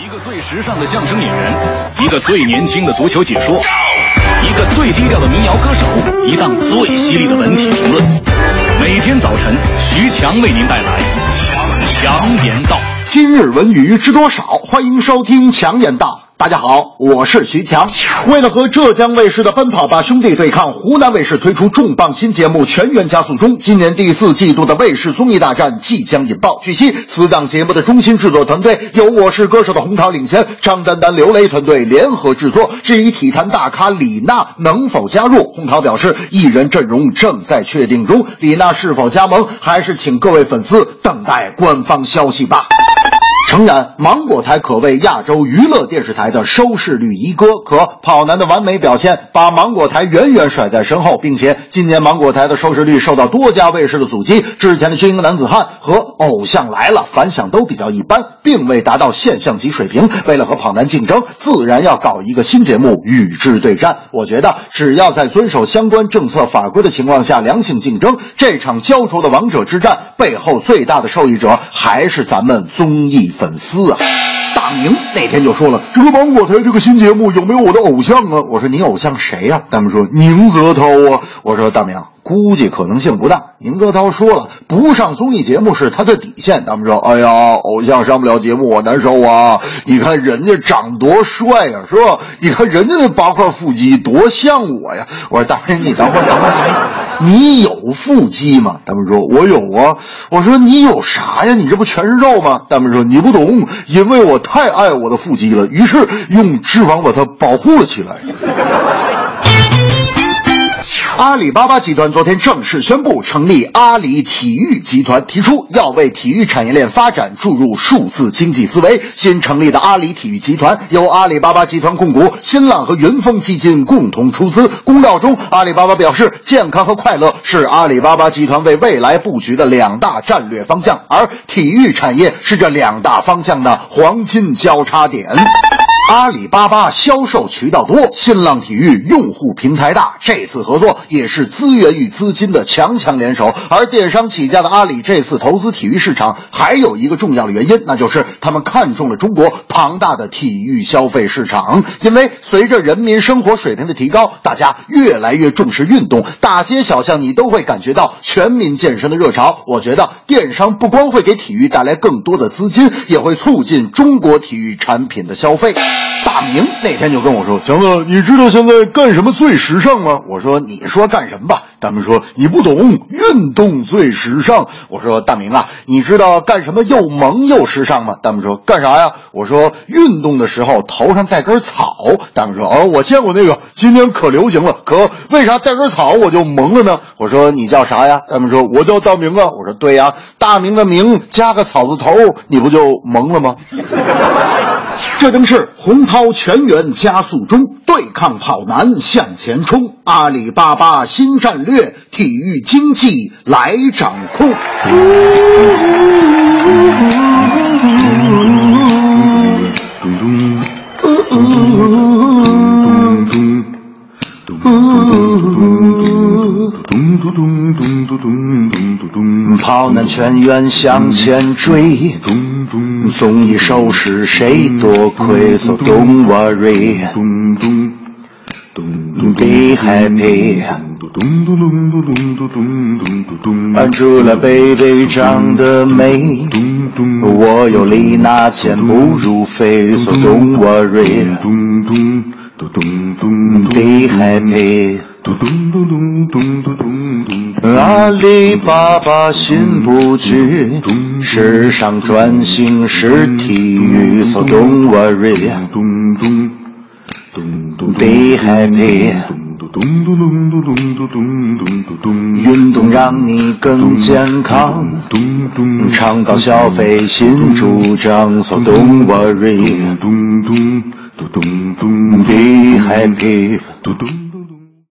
一个最时尚的相声演员，一个最年轻的足球解说，一个最低调的民谣歌手，一档最犀利的文体评论。每天早晨，徐强为您带来强强言道。今日文娱知多少？欢迎收听强言道。大家好，我是徐强。为了和浙江卫视的《奔跑吧兄弟》对抗，湖南卫视推出重磅新节目《全员加速中》。今年第四季度的卫视综艺大战即将引爆。据悉，此档节目的中心制作团队由《我是歌手》的洪涛领衔，张丹丹、刘雷团队联合制作。至于体坛大咖李娜能否加入，洪涛表示，艺人阵容正在确定中，李娜是否加盟，还是请各位粉丝等待官方消息吧。诚然，芒果台可谓亚洲娱乐电视台的收视率一哥，可跑男的完美表现把芒果台远远甩在身后，并且今年芒果台的收视率受到多家卫视的阻击。之前的《军营男子汉》和《偶像来了》反响都比较一般，并未达到现象级水平。为了和跑男竞争，自然要搞一个新节目与之对战。我觉得，只要在遵守相关政策法规的情况下良性竞争，这场焦灼的王者之战背后最大的受益者还是咱们综艺。粉丝啊，大明那天就说了：“这个芒果台这个新节目有没有我的偶像啊？”我说：“你偶像谁呀？”他们说：“宁泽涛啊。”我说：“大明。”估计可能性不大。宁泽涛说了，不上综艺节目是他的底线。他们说：“哎呀，偶像上不了节目，我难受啊！你看人家长多帅呀，是吧？你看人家那八块腹肌多像我呀！”我说：“大明，你等会儿，等会儿，你有腹肌吗？”他们说：“我有啊。”我说：“你有啥呀？你这不全是肉吗？”他们说：“你不懂，因为我太爱我的腹肌了，于是用脂肪把它保护了起来。”阿里巴巴集团昨天正式宣布成立阿里体育集团，提出要为体育产业链发展注入数字经济思维。新成立的阿里体育集团由阿里巴巴集团控股，新浪和云峰基金共同出资。公告中，阿里巴巴表示，健康和快乐是阿里巴巴集团为未来布局的两大战略方向，而体育产业是这两大方向的黄金交叉点。阿里巴巴销售渠道多，新浪体育用户平台大，这次合作也是资源与资金的强强联手。而电商起家的阿里这次投资体育市场，还有一个重要的原因，那就是他们看中了中国庞大的体育消费市场。因为随着人民生活水平的提高，大家越来越重视运动，大街小巷你都会感觉到全民健身的热潮。我觉得电商不光会给体育带来更多的资金，也会促进中国体育产品的消费。大明那天就跟我说：“强子，你知道现在干什么最时尚吗？”我说：“你说干什么吧。”他们说：“你不懂，运动最时尚。”我说：“大明啊，你知道干什么又萌又时尚吗？”他们说：“干啥呀？”我说：“运动的时候头上戴根草。”大明说：“哦，我见过那个，今年可流行了。可为啥戴根草我就萌了呢？”我说：“你叫啥呀？”他们说：“我叫大明啊。”我说：“对呀，大明的明加个草字头，你不就萌了吗？”这正是洪涛全员加速中，对抗跑男向前冲，阿里巴巴新战略，体育经济来掌控。跑男全员向前追。综艺收视谁多亏？So don't worry, be happy。俺除了贝贝长得美，我有力拿钱不如飞。So don't worry, be happy。阿里巴巴新布局，时尚转型是体育，So don't worry, be happy。运动让你更健康，倡导消费新主张，So don't worry, be happy。